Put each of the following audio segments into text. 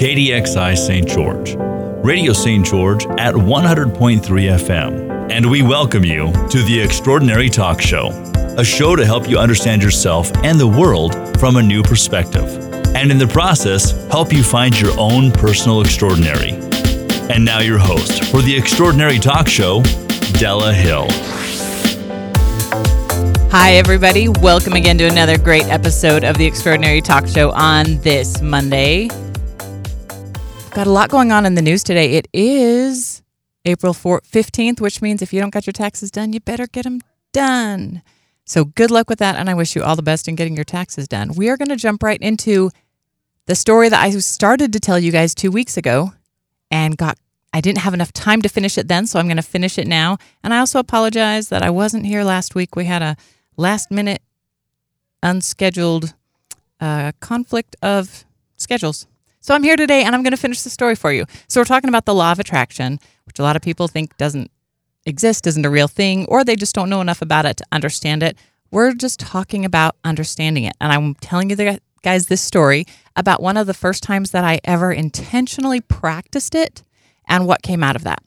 KDXI St. George, Radio St. George at 100.3 FM. And we welcome you to the Extraordinary Talk Show, a show to help you understand yourself and the world from a new perspective. And in the process, help you find your own personal extraordinary. And now, your host for the Extraordinary Talk Show, Della Hill. Hi, everybody. Welcome again to another great episode of the Extraordinary Talk Show on this Monday. Got a lot going on in the news today. It is April 4th, 15th, which means if you don't get your taxes done, you better get them done. So good luck with that, and I wish you all the best in getting your taxes done. We are going to jump right into the story that I started to tell you guys two weeks ago and got I didn't have enough time to finish it then, so I'm going to finish it now. And I also apologize that I wasn't here last week. We had a last minute unscheduled uh, conflict of schedules. So I'm here today and I'm going to finish the story for you. So we're talking about the law of attraction, which a lot of people think doesn't exist, isn't a real thing, or they just don't know enough about it to understand it. We're just talking about understanding it. And I'm telling you guys this story about one of the first times that I ever intentionally practiced it and what came out of that.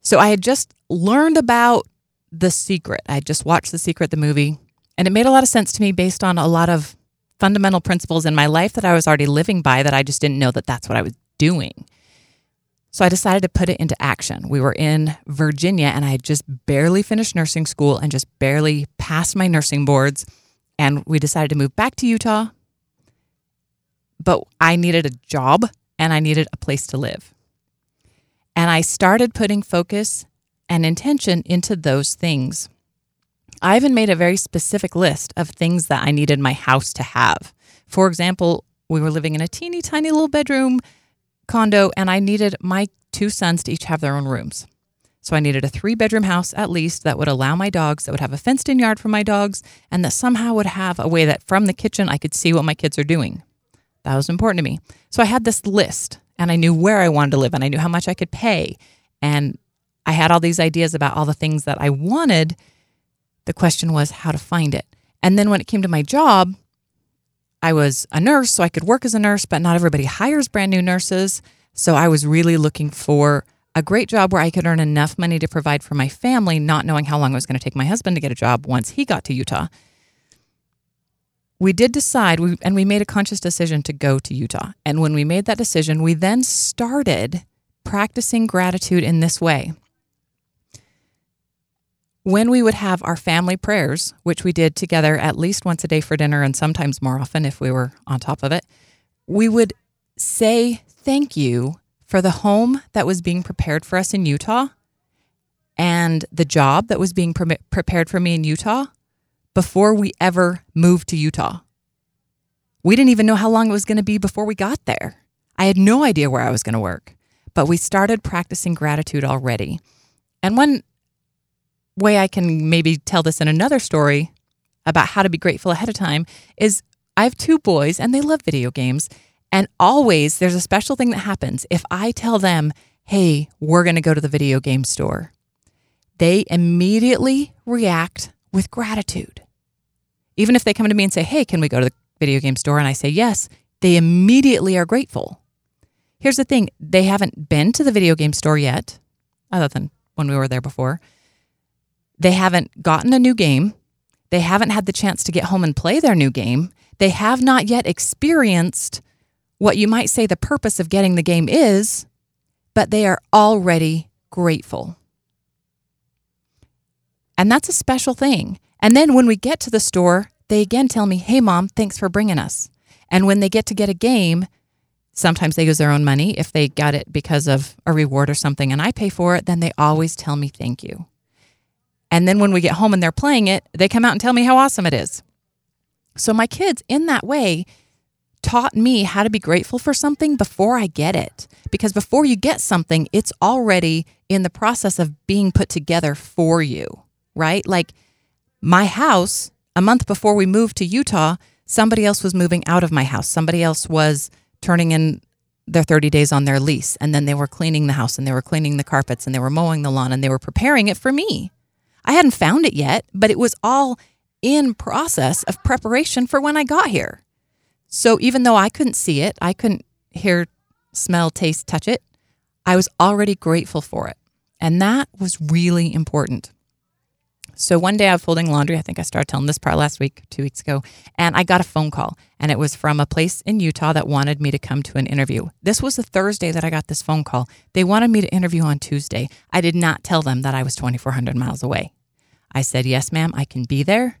So I had just learned about the Secret. I just watched The Secret, the movie, and it made a lot of sense to me based on a lot of fundamental principles in my life that I was already living by that I just didn't know that that's what I was doing. So I decided to put it into action. We were in Virginia and I had just barely finished nursing school and just barely passed my nursing boards. And we decided to move back to Utah. But I needed a job and I needed a place to live. And I started putting focus and intention into those things. I even made a very specific list of things that I needed my house to have. For example, we were living in a teeny tiny little bedroom condo, and I needed my two sons to each have their own rooms. So I needed a three bedroom house at least that would allow my dogs, that would have a fenced in yard for my dogs, and that somehow would have a way that from the kitchen I could see what my kids are doing. That was important to me. So I had this list and I knew where I wanted to live and I knew how much I could pay. And I had all these ideas about all the things that I wanted. The question was how to find it. And then when it came to my job, I was a nurse, so I could work as a nurse, but not everybody hires brand new nurses. So I was really looking for a great job where I could earn enough money to provide for my family, not knowing how long it was going to take my husband to get a job once he got to Utah. We did decide, we, and we made a conscious decision to go to Utah. And when we made that decision, we then started practicing gratitude in this way when we would have our family prayers, which we did together at least once a day for dinner and sometimes more often if we were on top of it, we would say thank you for the home that was being prepared for us in Utah and the job that was being pre- prepared for me in Utah before we ever moved to Utah. We didn't even know how long it was going to be before we got there. I had no idea where I was going to work, but we started practicing gratitude already. And one way I can maybe tell this in another story about how to be grateful ahead of time is I have two boys and they love video games. And always there's a special thing that happens. If I tell them, hey, we're going to go to the video game store, they immediately react with gratitude. Even if they come to me and say, hey, can we go to the video game store? And I say, yes, they immediately are grateful. Here's the thing they haven't been to the video game store yet, other than when we were there before. They haven't gotten a new game. They haven't had the chance to get home and play their new game. They have not yet experienced what you might say the purpose of getting the game is, but they are already grateful. And that's a special thing. And then when we get to the store, they again tell me, Hey, mom, thanks for bringing us. And when they get to get a game, sometimes they use their own money. If they got it because of a reward or something and I pay for it, then they always tell me thank you. And then when we get home and they're playing it, they come out and tell me how awesome it is. So my kids, in that way, taught me how to be grateful for something before I get it. Because before you get something, it's already in the process of being put together for you, right? Like my house, a month before we moved to Utah, somebody else was moving out of my house. Somebody else was turning in their 30 days on their lease. And then they were cleaning the house and they were cleaning the carpets and they were mowing the lawn and they were preparing it for me. I hadn't found it yet, but it was all in process of preparation for when I got here. So even though I couldn't see it, I couldn't hear smell, taste, touch it, I was already grateful for it. And that was really important. So one day I was folding laundry. I think I started telling this part last week, two weeks ago, and I got a phone call, and it was from a place in Utah that wanted me to come to an interview. This was the Thursday that I got this phone call. They wanted me to interview on Tuesday. I did not tell them that I was 2,400 miles away. I said, Yes, ma'am, I can be there.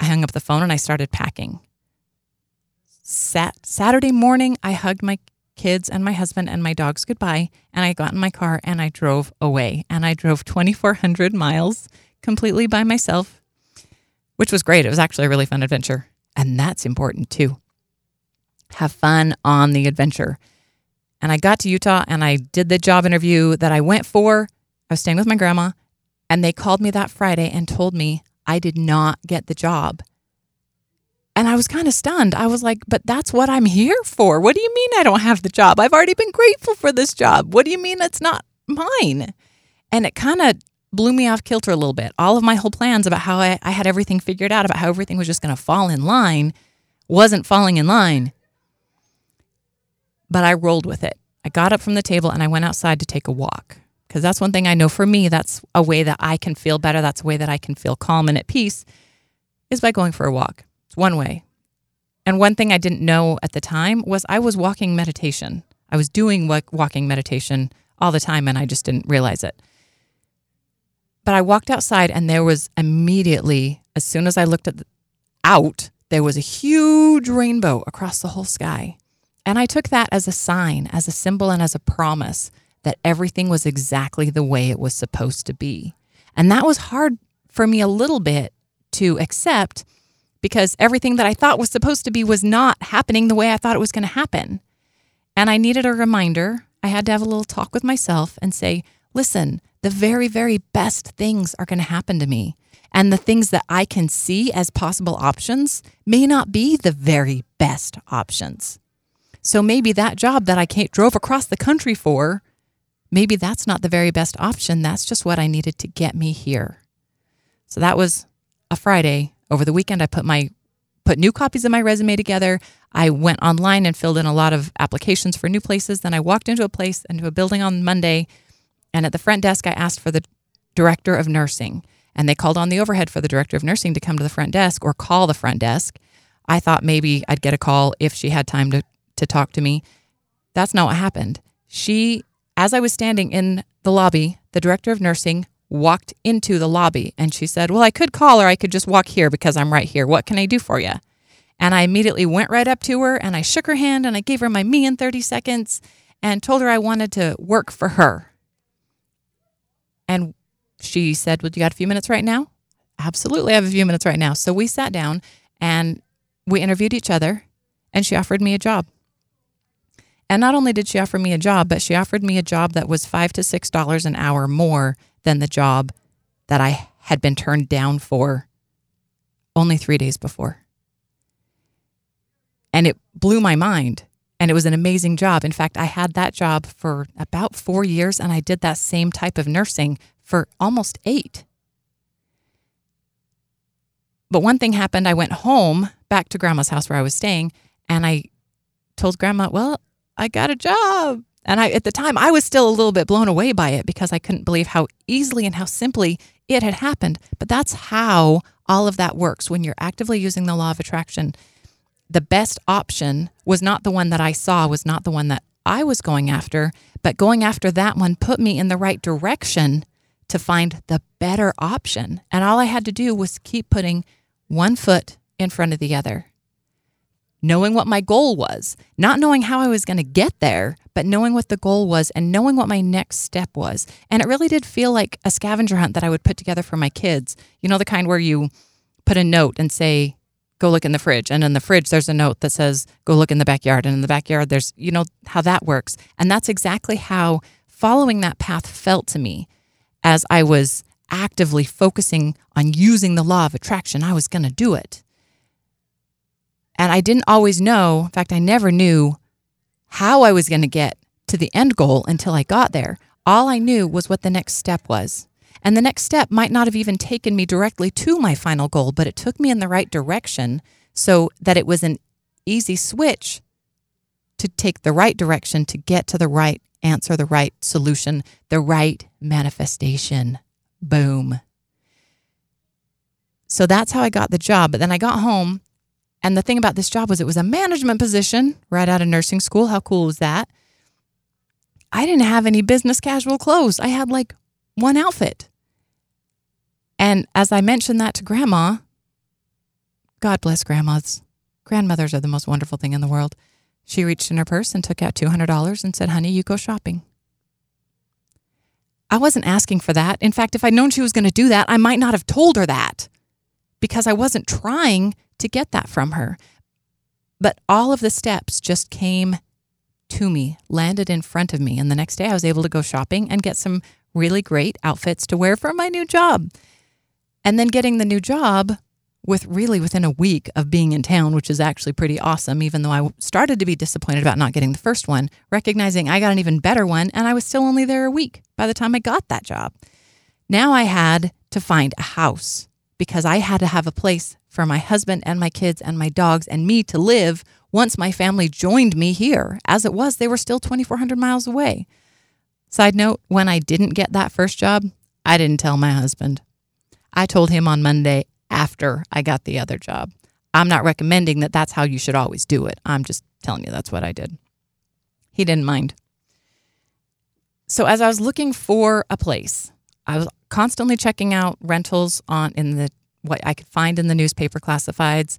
I hung up the phone and I started packing. Sat- Saturday morning, I hugged my kids and my husband and my dogs goodbye. And I got in my car and I drove away. And I drove 2,400 miles completely by myself, which was great. It was actually a really fun adventure. And that's important too. Have fun on the adventure. And I got to Utah and I did the job interview that I went for. I was staying with my grandma. And they called me that Friday and told me I did not get the job. And I was kind of stunned. I was like, but that's what I'm here for. What do you mean I don't have the job? I've already been grateful for this job. What do you mean it's not mine? And it kind of blew me off kilter a little bit. All of my whole plans about how I, I had everything figured out, about how everything was just going to fall in line, wasn't falling in line. But I rolled with it. I got up from the table and I went outside to take a walk. Because that's one thing I know for me, that's a way that I can feel better. That's a way that I can feel calm and at peace is by going for a walk. It's one way. And one thing I didn't know at the time was I was walking meditation. I was doing walking meditation all the time and I just didn't realize it. But I walked outside and there was immediately, as soon as I looked at the, out, there was a huge rainbow across the whole sky. And I took that as a sign, as a symbol, and as a promise that everything was exactly the way it was supposed to be. And that was hard for me a little bit to accept because everything that I thought was supposed to be was not happening the way I thought it was going to happen. And I needed a reminder. I had to have a little talk with myself and say, listen, the very, very best things are going to happen to me. And the things that I can see as possible options may not be the very best options. So maybe that job that I drove across the country for, maybe that's not the very best option. That's just what I needed to get me here. So that was a Friday over the weekend, I put my put new copies of my resume together. I went online and filled in a lot of applications for new places. Then I walked into a place, into a building on Monday, and at the front desk, I asked for the director of nursing. And they called on the overhead for the director of nursing to come to the front desk or call the front desk. I thought maybe I'd get a call if she had time to, to talk to me. That's not what happened. She, as I was standing in the lobby, the director of nursing walked into the lobby and she said, Well, I could call or I could just walk here because I'm right here. What can I do for you? And I immediately went right up to her and I shook her hand and I gave her my me in 30 seconds and told her I wanted to work for her. And she said, Well, you got a few minutes right now? Absolutely, I have a few minutes right now. So we sat down and we interviewed each other and she offered me a job. And not only did she offer me a job, but she offered me a job that was five to six dollars an hour more than the job that I had been turned down for only three days before. And it blew my mind. And it was an amazing job. In fact, I had that job for about four years, and I did that same type of nursing for almost eight. But one thing happened. I went home back to grandma's house where I was staying, and I told grandma, Well, I got a job. And I, at the time, I was still a little bit blown away by it because I couldn't believe how easily and how simply it had happened. But that's how all of that works when you're actively using the law of attraction. The best option was not the one that I saw, was not the one that I was going after, but going after that one put me in the right direction to find the better option. And all I had to do was keep putting one foot in front of the other knowing what my goal was, not knowing how I was going to get there, but knowing what the goal was and knowing what my next step was. And it really did feel like a scavenger hunt that I would put together for my kids. You know, the kind where you put a note and say, go look in the fridge. And in the fridge, there's a note that says, go look in the backyard. And in the backyard, there's, you know, how that works. And that's exactly how following that path felt to me as I was actively focusing on using the law of attraction. I was going to do it. And I didn't always know, in fact, I never knew how I was going to get to the end goal until I got there. All I knew was what the next step was. And the next step might not have even taken me directly to my final goal, but it took me in the right direction so that it was an easy switch to take the right direction to get to the right answer, the right solution, the right manifestation. Boom. So that's how I got the job. But then I got home, and the thing about this job was it was a management position right out of nursing school. How cool was that? I didn't have any business casual clothes. I had like one outfit. And as I mentioned that to grandma, God bless grandmas. Grandmothers are the most wonderful thing in the world. She reached in her purse and took out $200 and said, Honey, you go shopping. I wasn't asking for that. In fact, if I'd known she was going to do that, I might not have told her that because I wasn't trying to get that from her. But all of the steps just came to me, landed in front of me. And the next day I was able to go shopping and get some really great outfits to wear for my new job. And then getting the new job with really within a week of being in town, which is actually pretty awesome, even though I started to be disappointed about not getting the first one, recognizing I got an even better one and I was still only there a week by the time I got that job. Now I had to find a house because I had to have a place for my husband and my kids and my dogs and me to live once my family joined me here. As it was, they were still 2,400 miles away. Side note when I didn't get that first job, I didn't tell my husband. I told him on Monday after I got the other job. I'm not recommending that that's how you should always do it. I'm just telling you that's what I did. He didn't mind. So as I was looking for a place, I was constantly checking out rentals on in the what I could find in the newspaper classifieds.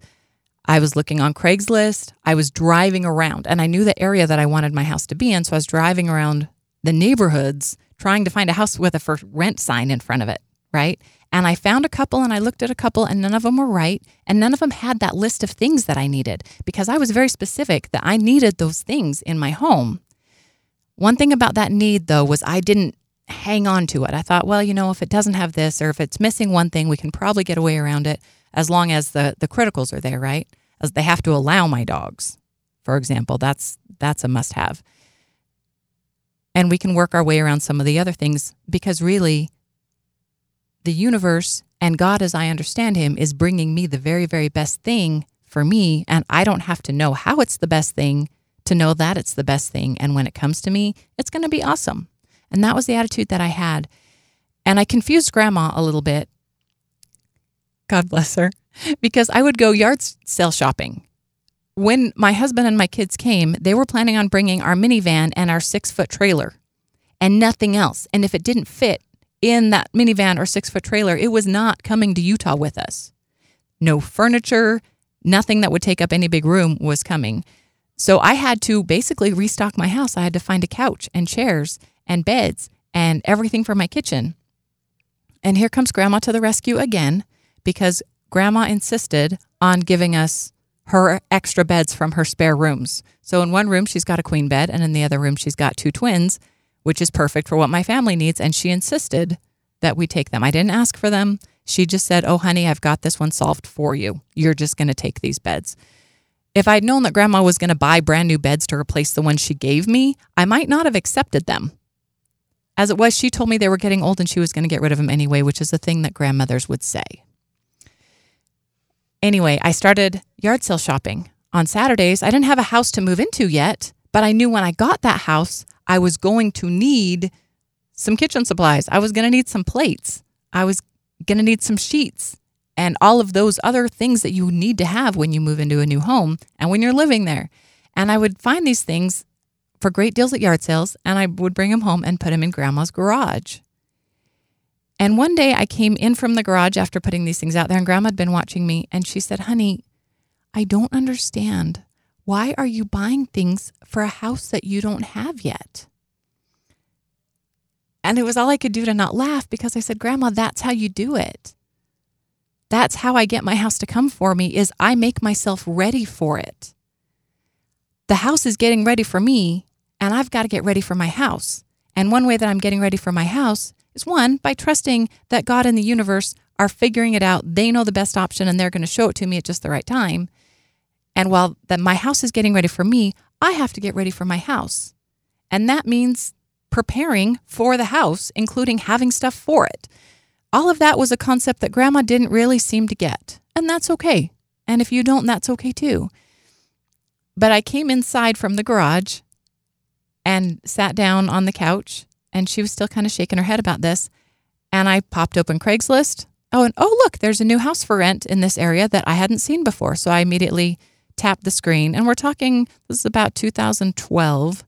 I was looking on Craigslist. I was driving around and I knew the area that I wanted my house to be in. So I was driving around the neighborhoods trying to find a house with a for rent sign in front of it, right? And I found a couple and I looked at a couple and none of them were right. And none of them had that list of things that I needed because I was very specific that I needed those things in my home. One thing about that need though was I didn't hang on to it. I thought, well, you know, if it doesn't have this or if it's missing one thing, we can probably get away around it as long as the the criticals are there, right? As they have to allow my dogs, for example. That's that's a must have. And we can work our way around some of the other things because really the universe and God as I understand him is bringing me the very very best thing for me and I don't have to know how it's the best thing to know that it's the best thing and when it comes to me, it's going to be awesome. And that was the attitude that I had. And I confused grandma a little bit. God bless her, because I would go yard sale shopping. When my husband and my kids came, they were planning on bringing our minivan and our six foot trailer and nothing else. And if it didn't fit in that minivan or six foot trailer, it was not coming to Utah with us. No furniture, nothing that would take up any big room was coming. So I had to basically restock my house. I had to find a couch and chairs and beds and everything for my kitchen. And here comes grandma to the rescue again because grandma insisted on giving us her extra beds from her spare rooms. So in one room, she's got a queen bed, and in the other room, she's got two twins, which is perfect for what my family needs. And she insisted that we take them. I didn't ask for them. She just said, Oh, honey, I've got this one solved for you. You're just going to take these beds. If I'd known that grandma was going to buy brand new beds to replace the ones she gave me, I might not have accepted them. As it was, she told me they were getting old and she was going to get rid of them anyway, which is the thing that grandmothers would say. Anyway, I started yard sale shopping. On Saturdays, I didn't have a house to move into yet, but I knew when I got that house, I was going to need some kitchen supplies. I was going to need some plates. I was going to need some sheets and all of those other things that you need to have when you move into a new home and when you're living there. And I would find these things for great deals at yard sales, and I would bring them home and put them in grandma's garage. And one day I came in from the garage after putting these things out there, and grandma had been watching me, and she said, Honey, I don't understand. Why are you buying things for a house that you don't have yet? And it was all I could do to not laugh because I said, Grandma, that's how you do it. That's how I get my house to come for me is I make myself ready for it. The house is getting ready for me and I've got to get ready for my house. And one way that I'm getting ready for my house is one, by trusting that God and the universe are figuring it out. They know the best option and they're going to show it to me at just the right time. And while that my house is getting ready for me, I have to get ready for my house. And that means preparing for the house, including having stuff for it. All of that was a concept that grandma didn't really seem to get. And that's okay. And if you don't, that's okay too. But I came inside from the garage and sat down on the couch, and she was still kind of shaking her head about this. And I popped open Craigslist. Oh, and oh, look, there's a new house for rent in this area that I hadn't seen before. So I immediately tapped the screen. And we're talking, this is about 2012.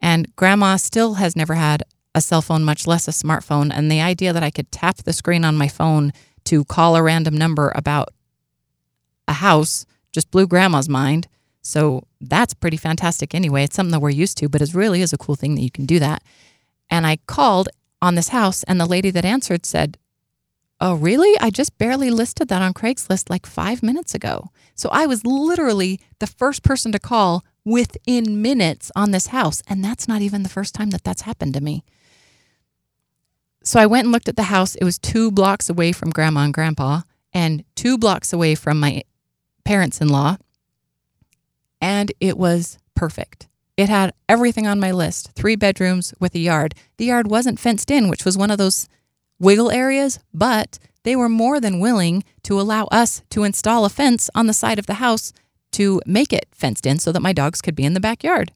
And grandma still has never had a cell phone, much less a smartphone. And the idea that I could tap the screen on my phone to call a random number about a house just blew grandma's mind. So that's pretty fantastic anyway. It's something that we're used to, but it really is a cool thing that you can do that. And I called on this house, and the lady that answered said, Oh, really? I just barely listed that on Craigslist like five minutes ago. So I was literally the first person to call within minutes on this house. And that's not even the first time that that's happened to me. So I went and looked at the house. It was two blocks away from grandma and grandpa and two blocks away from my parents in law. And it was perfect. It had everything on my list three bedrooms with a yard. The yard wasn't fenced in, which was one of those wiggle areas, but they were more than willing to allow us to install a fence on the side of the house to make it fenced in so that my dogs could be in the backyard.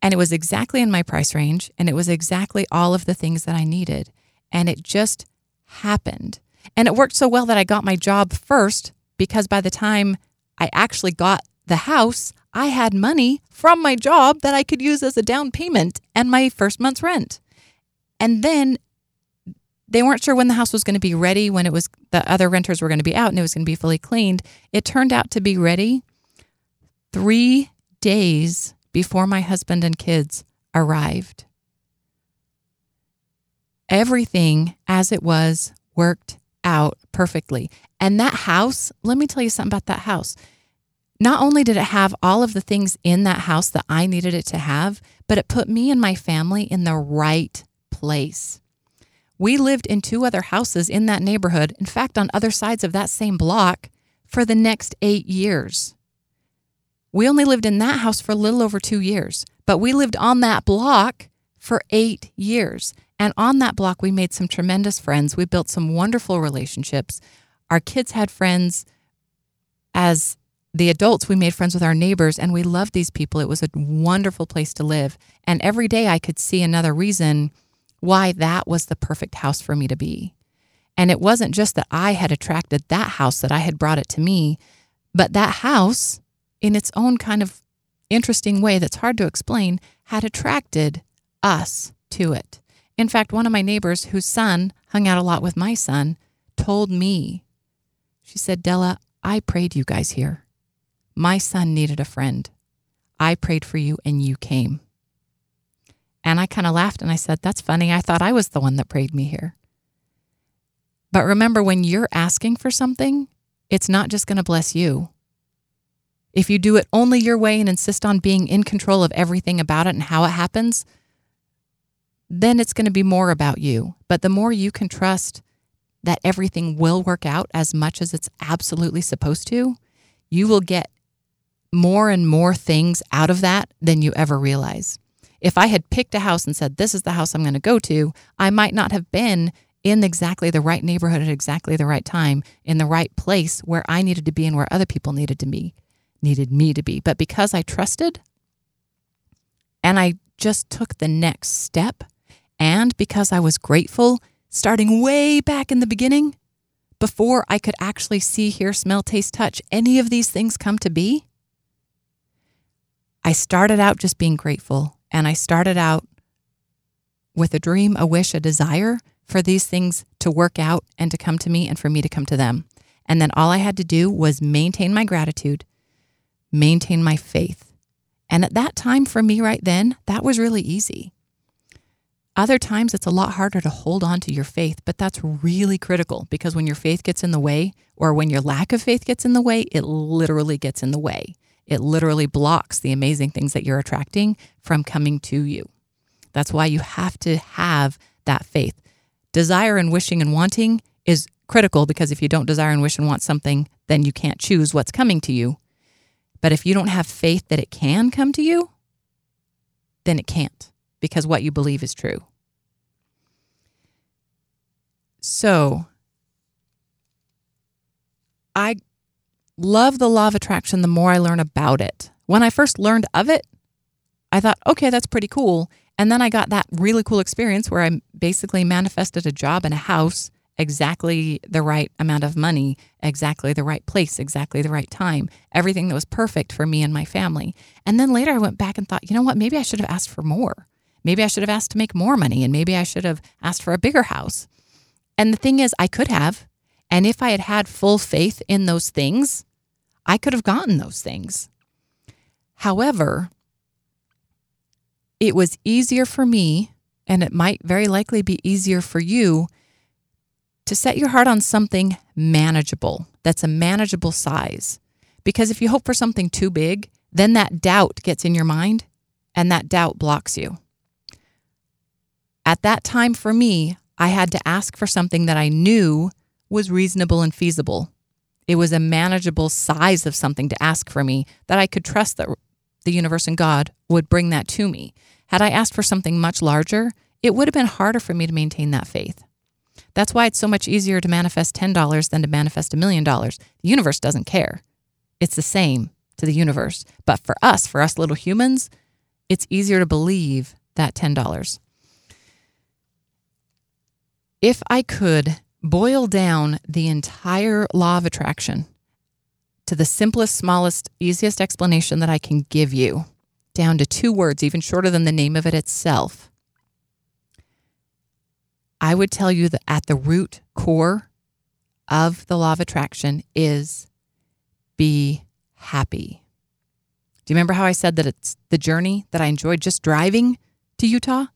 And it was exactly in my price range, and it was exactly all of the things that I needed. And it just happened. And it worked so well that I got my job first because by the time I actually got the house, I had money from my job that I could use as a down payment and my first month's rent. And then they weren't sure when the house was going to be ready, when it was the other renters were going to be out and it was going to be fully cleaned. It turned out to be ready three days before my husband and kids arrived. Everything as it was worked out perfectly. And that house, let me tell you something about that house. Not only did it have all of the things in that house that I needed it to have, but it put me and my family in the right place. We lived in two other houses in that neighborhood, in fact, on other sides of that same block, for the next eight years. We only lived in that house for a little over two years, but we lived on that block for eight years. And on that block, we made some tremendous friends. We built some wonderful relationships. Our kids had friends. As the adults, we made friends with our neighbors and we loved these people. It was a wonderful place to live. And every day I could see another reason why that was the perfect house for me to be. And it wasn't just that I had attracted that house, that I had brought it to me, but that house, in its own kind of interesting way that's hard to explain, had attracted us to it. In fact, one of my neighbors, whose son hung out a lot with my son, told me, she said, Della, I prayed you guys here. My son needed a friend. I prayed for you and you came. And I kind of laughed and I said, That's funny. I thought I was the one that prayed me here. But remember, when you're asking for something, it's not just going to bless you. If you do it only your way and insist on being in control of everything about it and how it happens, then it's going to be more about you. But the more you can trust that everything will work out as much as it's absolutely supposed to, you will get more and more things out of that than you ever realize. If I had picked a house and said, This is the house I'm going to go to, I might not have been in exactly the right neighborhood at exactly the right time, in the right place where I needed to be and where other people needed to be, needed me to be. But because I trusted and I just took the next step, and because I was grateful, starting way back in the beginning, before I could actually see, hear, smell, taste, touch any of these things come to be, I started out just being grateful and I started out with a dream, a wish, a desire for these things to work out and to come to me and for me to come to them. And then all I had to do was maintain my gratitude, maintain my faith. And at that time, for me right then, that was really easy. Other times, it's a lot harder to hold on to your faith, but that's really critical because when your faith gets in the way, or when your lack of faith gets in the way, it literally gets in the way. It literally blocks the amazing things that you're attracting from coming to you. That's why you have to have that faith. Desire and wishing and wanting is critical because if you don't desire and wish and want something, then you can't choose what's coming to you. But if you don't have faith that it can come to you, then it can't because what you believe is true. So, I love the law of attraction the more I learn about it. When I first learned of it, I thought, okay, that's pretty cool. And then I got that really cool experience where I basically manifested a job and a house, exactly the right amount of money, exactly the right place, exactly the right time, everything that was perfect for me and my family. And then later I went back and thought, you know what, maybe I should have asked for more. Maybe I should have asked to make more money and maybe I should have asked for a bigger house. And the thing is, I could have. And if I had had full faith in those things, I could have gotten those things. However, it was easier for me, and it might very likely be easier for you to set your heart on something manageable that's a manageable size. Because if you hope for something too big, then that doubt gets in your mind and that doubt blocks you. At that time for me, I had to ask for something that I knew was reasonable and feasible. It was a manageable size of something to ask for me that I could trust that the universe and God would bring that to me. Had I asked for something much larger, it would have been harder for me to maintain that faith. That's why it's so much easier to manifest $10 than to manifest a million dollars. The universe doesn't care. It's the same to the universe. But for us, for us little humans, it's easier to believe that $10. If I could boil down the entire law of attraction to the simplest, smallest, easiest explanation that I can give you, down to two words, even shorter than the name of it itself, I would tell you that at the root core of the law of attraction is be happy. Do you remember how I said that it's the journey that I enjoyed just driving to Utah?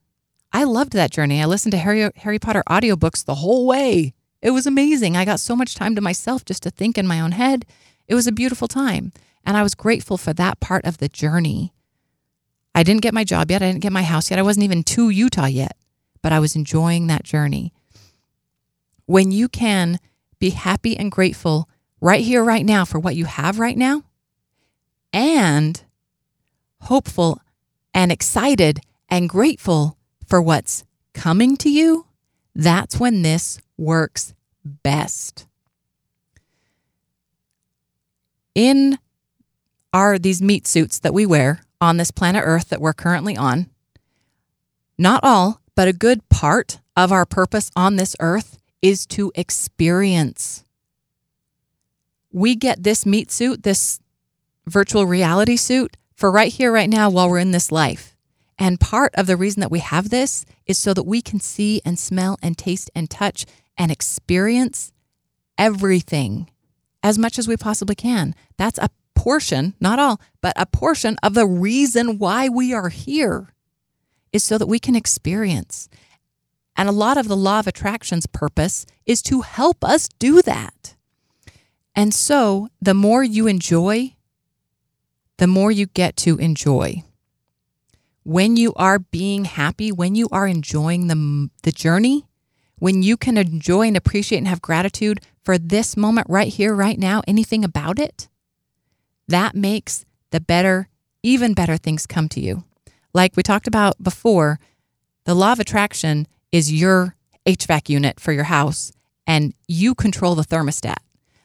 I loved that journey. I listened to Harry, Harry Potter audiobooks the whole way. It was amazing. I got so much time to myself just to think in my own head. It was a beautiful time. And I was grateful for that part of the journey. I didn't get my job yet. I didn't get my house yet. I wasn't even to Utah yet, but I was enjoying that journey. When you can be happy and grateful right here, right now for what you have right now, and hopeful and excited and grateful for what's coming to you, that's when this works best. In our these meat suits that we wear on this planet Earth that we're currently on, not all, but a good part of our purpose on this earth is to experience. We get this meat suit, this virtual reality suit, for right here, right now, while we're in this life. And part of the reason that we have this is so that we can see and smell and taste and touch and experience everything as much as we possibly can. That's a portion, not all, but a portion of the reason why we are here is so that we can experience. And a lot of the law of attraction's purpose is to help us do that. And so the more you enjoy, the more you get to enjoy. When you are being happy, when you are enjoying the, the journey, when you can enjoy and appreciate and have gratitude for this moment right here, right now, anything about it, that makes the better, even better things come to you. Like we talked about before, the law of attraction is your HVAC unit for your house and you control the thermostat.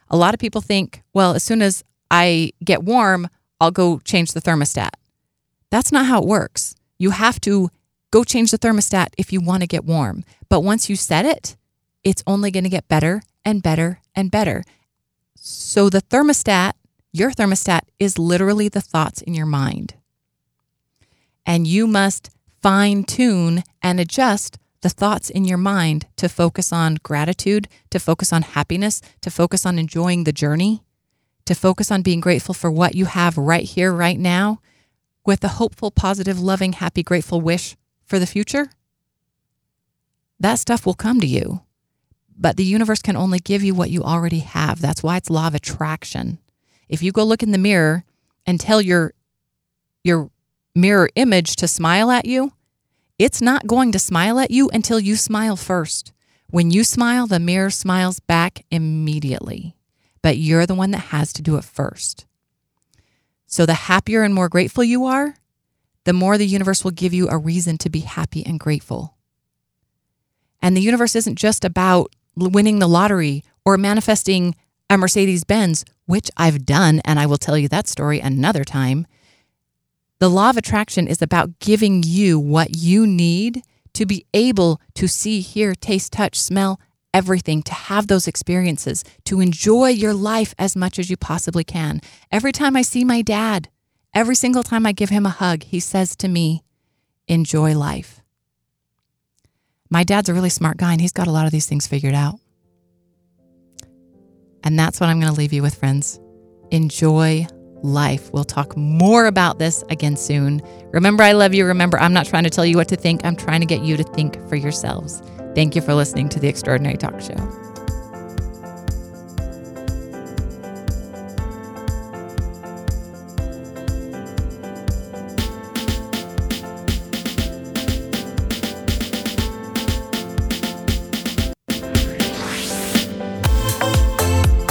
A lot of people think, well, as soon as I get warm, I'll go change the thermostat. That's not how it works. You have to go change the thermostat if you want to get warm. But once you set it, it's only going to get better and better and better. So the thermostat, your thermostat, is literally the thoughts in your mind. And you must fine tune and adjust the thoughts in your mind to focus on gratitude, to focus on happiness, to focus on enjoying the journey, to focus on being grateful for what you have right here, right now, with a hopeful, positive, loving, happy, grateful wish for the future. That stuff will come to you. But the universe can only give you what you already have. That's why it's law of attraction. If you go look in the mirror and tell your your mirror image to smile at you, it's not going to smile at you until you smile first. When you smile, the mirror smiles back immediately. But you're the one that has to do it first. So the happier and more grateful you are, the more the universe will give you a reason to be happy and grateful. And the universe isn't just about winning the lottery or manifesting a Mercedes Benz, which I've done, and I will tell you that story another time. The law of attraction is about giving you what you need to be able to see, hear, taste, touch, smell everything, to have those experiences, to enjoy your life as much as you possibly can. Every time I see my dad, every single time I give him a hug, he says to me, enjoy life. My dad's a really smart guy and he's got a lot of these things figured out. And that's what I'm going to leave you with, friends. Enjoy life. We'll talk more about this again soon. Remember, I love you. Remember, I'm not trying to tell you what to think, I'm trying to get you to think for yourselves. Thank you for listening to the Extraordinary Talk Show.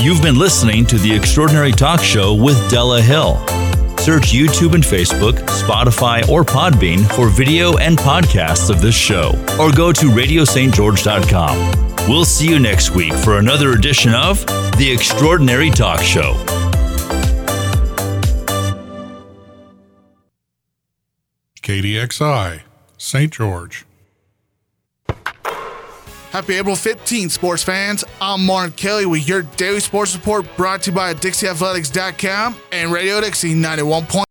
You've been listening to The Extraordinary Talk Show with Della Hill. Search YouTube and Facebook, Spotify, or Podbean for video and podcasts of this show, or go to radiostgeorge.com. We'll see you next week for another edition of The Extraordinary Talk Show. KDXI, St. George. Happy April 15th, sports fans. I'm Martin Kelly with your daily sports report brought to you by DixieAthletics.com and Radio Dixie 91.